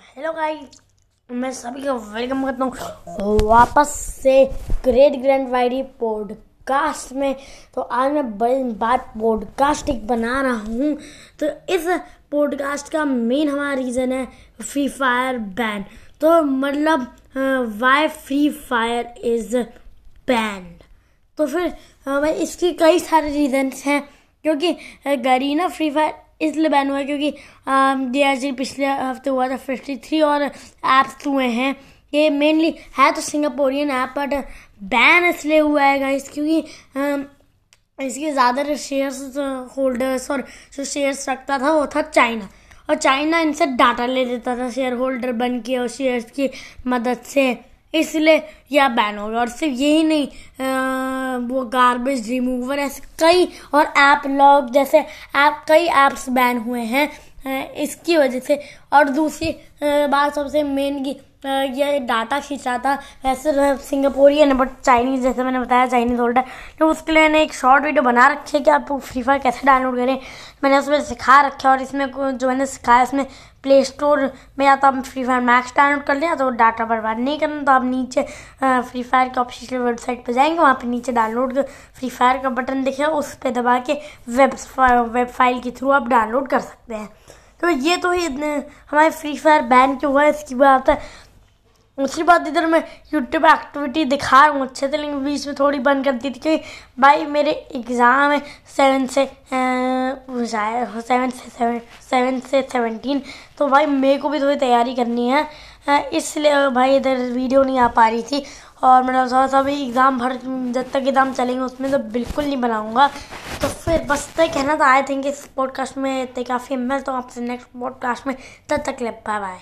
Hello guys मैं सभी का वेलकम करता हूँ वापस से ग्रेट ग्रैंड वाइडी पॉडकास्ट में। तो आज मैं बड़ी बात पॉडकास्ट एक बना रहा हूँ। तो इस पॉडकास्ट का मेन हमारा रीज़न है फ्री फायर बैन तो मतलब why free fire is ban तो फिर इसके कई सारे रीज़न्स हैं, क्योंकि गरीना फ्री फायर इसलिए बैन हुआ क्योंकि डी आर जी पिछले हफ़्ते हुआ था फिफ्टी थ्री और ऐप्स हुए हैं। ये मेनली है तो सिंगापोरियन ऐप बट बैन इसलिए हुआ है गाइस क्योंकि इसके ज़्यादा शेयर्स होल्डर्स और जो शेयर्स रखता था वो था चाइना और चाइना इनसे डाटा ले लेता था शेयर होल्डर बन के और शेयर्स की मदद से। इसलिए यह बैन हो गया। और सिर्फ़ यही नहीं आ, वो गार्बेज रिमूवर ऐसे कई और ऐप लॉग जैसे ऐप कई ऐप्स बैन हुए हैं इसकी वजह से। और दूसरी बात सबसे मेन की ये डाटा खींचा था। वैसे सिंगापुरियन है बट चाइनीज़ जैसे मैंने बताया चाइनीज़ होल्डर तो उसके लिए मैंने एक शॉर्ट वीडियो बना रखी है कि आप फ्री फायर कैसे डाउनलोड करें। मैंने उसमें सिखा रखा है और इसमें जो मैंने सिखाया उसमें प्ले स्टोर में या तो आप फ्री फायर मैक्स डाउनलोड कर लिया तो डाटा बर्बाद नहीं करना तो आप नीचे फ्री फायर के ऑफिशियल वेबसाइट पर जाएँगे, वहाँ पर नीचे डाउनलोड फ्री फायर का बटन दिखेगा, उस पर दबा के वेब वेब फ़ाइल के थ्रू आप डाउनलोड कर सकते हैं। तो ये तो ही हमारे फ्री फायर बैन क्यों हुआ इसकी बात है दूसरी बात इधर मैं यूट्यूब एक्टिविटी दिखा रहा हूँ अच्छे से लेकिन बीच में थोड़ी बंद कर दी थी क्योंकि भाई मेरे एग्ज़ाम है सेवन से सेवन से सेवन सेवन से सेवनटीन तो भाई मेरे को भी थोड़ी तैयारी करनी है। इसलिए भाई इधर वीडियो नहीं आ पा रही थी और मतलब थोड़ा सा भी एग्ज़ाम भर, जब तक एग्ज़ाम चलेंगे उसमें तो बिल्कुल नहीं बनाऊँगा। तो फिर बस तो कहना था आए थे इस पॉडकास्ट में इतने काफ़ी मिल तो आपसे नेक्स्ट पॉडकास्ट में तब तक ले बाय बाय